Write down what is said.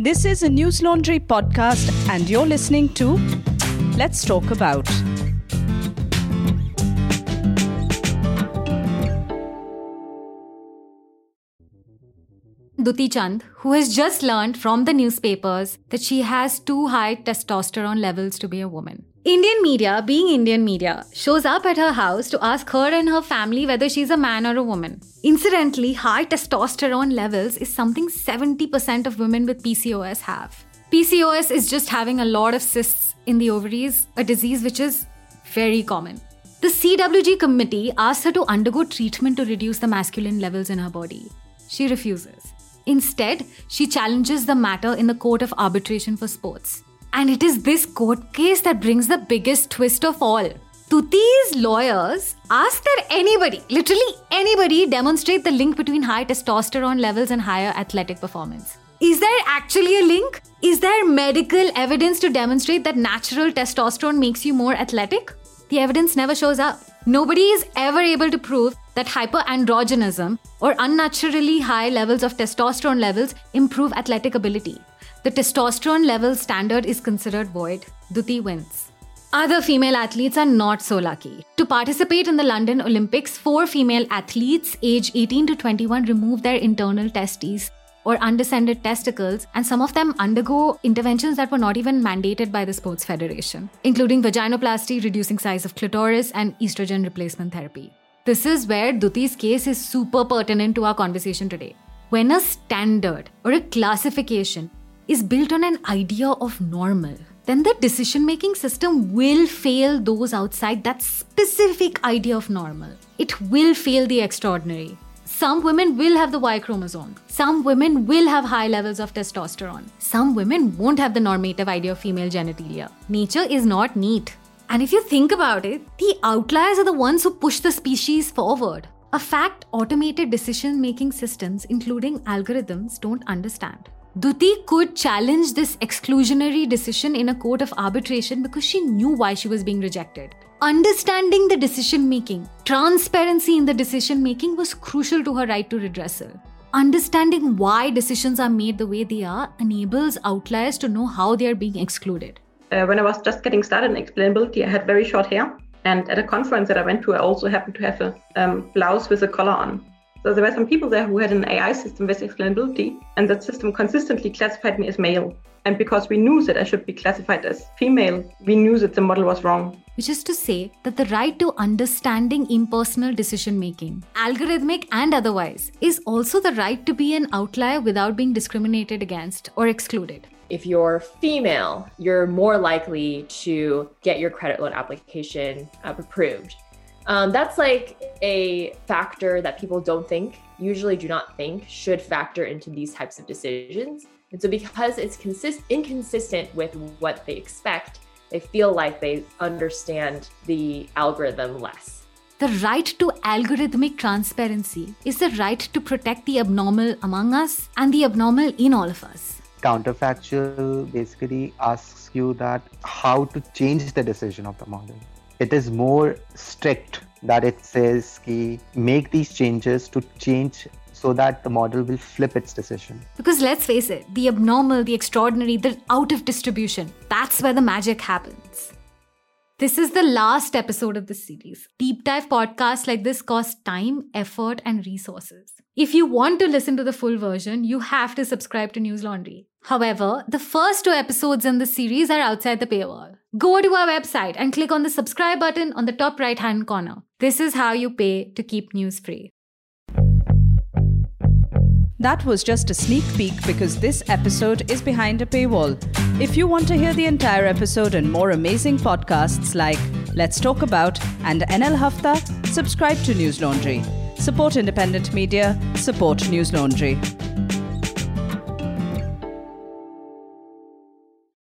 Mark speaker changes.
Speaker 1: This is a Newslaundry podcast, and you're listening to Let's Talk About.
Speaker 2: Dutee Chand, who has just learned from the newspapers that she has too high testosterone levels to be a woman. Indian media, being Indian media, shows up at her house to ask her and her family whether she's a man or a woman. Incidentally, high testosterone levels is something 70% of women with PCOS have. PCOS is just having a lot of cysts in the ovaries, a disease which is very common. The CWG committee asks her to undergo treatment to reduce the masculine levels in her body. She refuses. Instead, she challenges the matter in the Court of Arbitration for Sports. And it is this court case that brings the biggest twist of all. Dutee's lawyers ask that anybody, literally anybody, demonstrate the link between high testosterone levels and higher athletic performance. Is there actually a link? Is there medical evidence to demonstrate that natural testosterone makes you more athletic? The evidence never shows up. Nobody is ever able to prove that hyperandrogenism or unnaturally high levels of testosterone levels improve athletic ability. The testosterone level standard is considered void. Dutee wins. Other female athletes are not so lucky. To participate in the London Olympics, four female athletes aged 18 to 21 remove their internal testes or undescended testicles, and some of them undergo interventions that were not even mandated by the sports federation, including vaginoplasty, reducing size of clitoris, and estrogen replacement therapy. This is where Dutee's case is super pertinent to our conversation today. When a standard or a classification is built on an idea of normal, then the decision making system will fail those outside that specific idea of normal. It will fail the extraordinary. Some women will have the Y chromosome. Some women will have high levels of testosterone. Some women won't have the normative idea of female genitalia. Nature is not neat. And if you think about it, the outliers are the ones who push the species forward. A fact automated decision making systems, including algorithms, don't understand. Dutee could challenge this exclusionary decision in a court of arbitration because she knew why she was being rejected. Understanding the decision making, transparency in the decision making was crucial to her right to redressal. Understanding why decisions are made the way they are enables outliers to know how they are being excluded.
Speaker 3: Uh, when I was just getting started in explainability, I had very short hair. And at a conference that I went to, I also happened to have a um, blouse with a collar on. So there were some people there who had an AI system with explainability, and that system consistently classified me as male. And because we knew that I should be classified as female, we knew that the model was wrong.
Speaker 2: Which is to say that the right to understanding impersonal decision making, algorithmic and otherwise, is also the right to be an outlier without being discriminated against or excluded.
Speaker 4: If you're female, you're more likely to get your credit loan application uh, approved. Um, that's like a factor that people don't think, usually do not think, should factor into these types of decisions. And so, because it's consist- inconsistent with what they expect, they feel like they understand the algorithm less.
Speaker 2: The right to algorithmic transparency is the right to protect the abnormal among us and the abnormal in all of us.
Speaker 5: Counterfactual basically asks you that how to change the decision of the model it is more strict that it says ki make these changes to change so that the model will flip its decision.
Speaker 2: Because let's face it, the abnormal, the extraordinary, the out of distribution, that's where the magic happens. This is the last episode of this series. Deep dive podcasts like this cost time, effort, and resources. If you want to listen to the full version, you have to subscribe to Newslaundry. However, the first two episodes in the series are outside the paywall. Go to our website and click on the subscribe button on the top right hand corner. This is how you pay to keep news free.
Speaker 1: That was just a sneak peek because this episode is behind a paywall. If you want to hear the entire episode and more amazing podcasts like Let's Talk About and NL Hafta, subscribe to Newslaundry. Support independent media, support Newslaundry.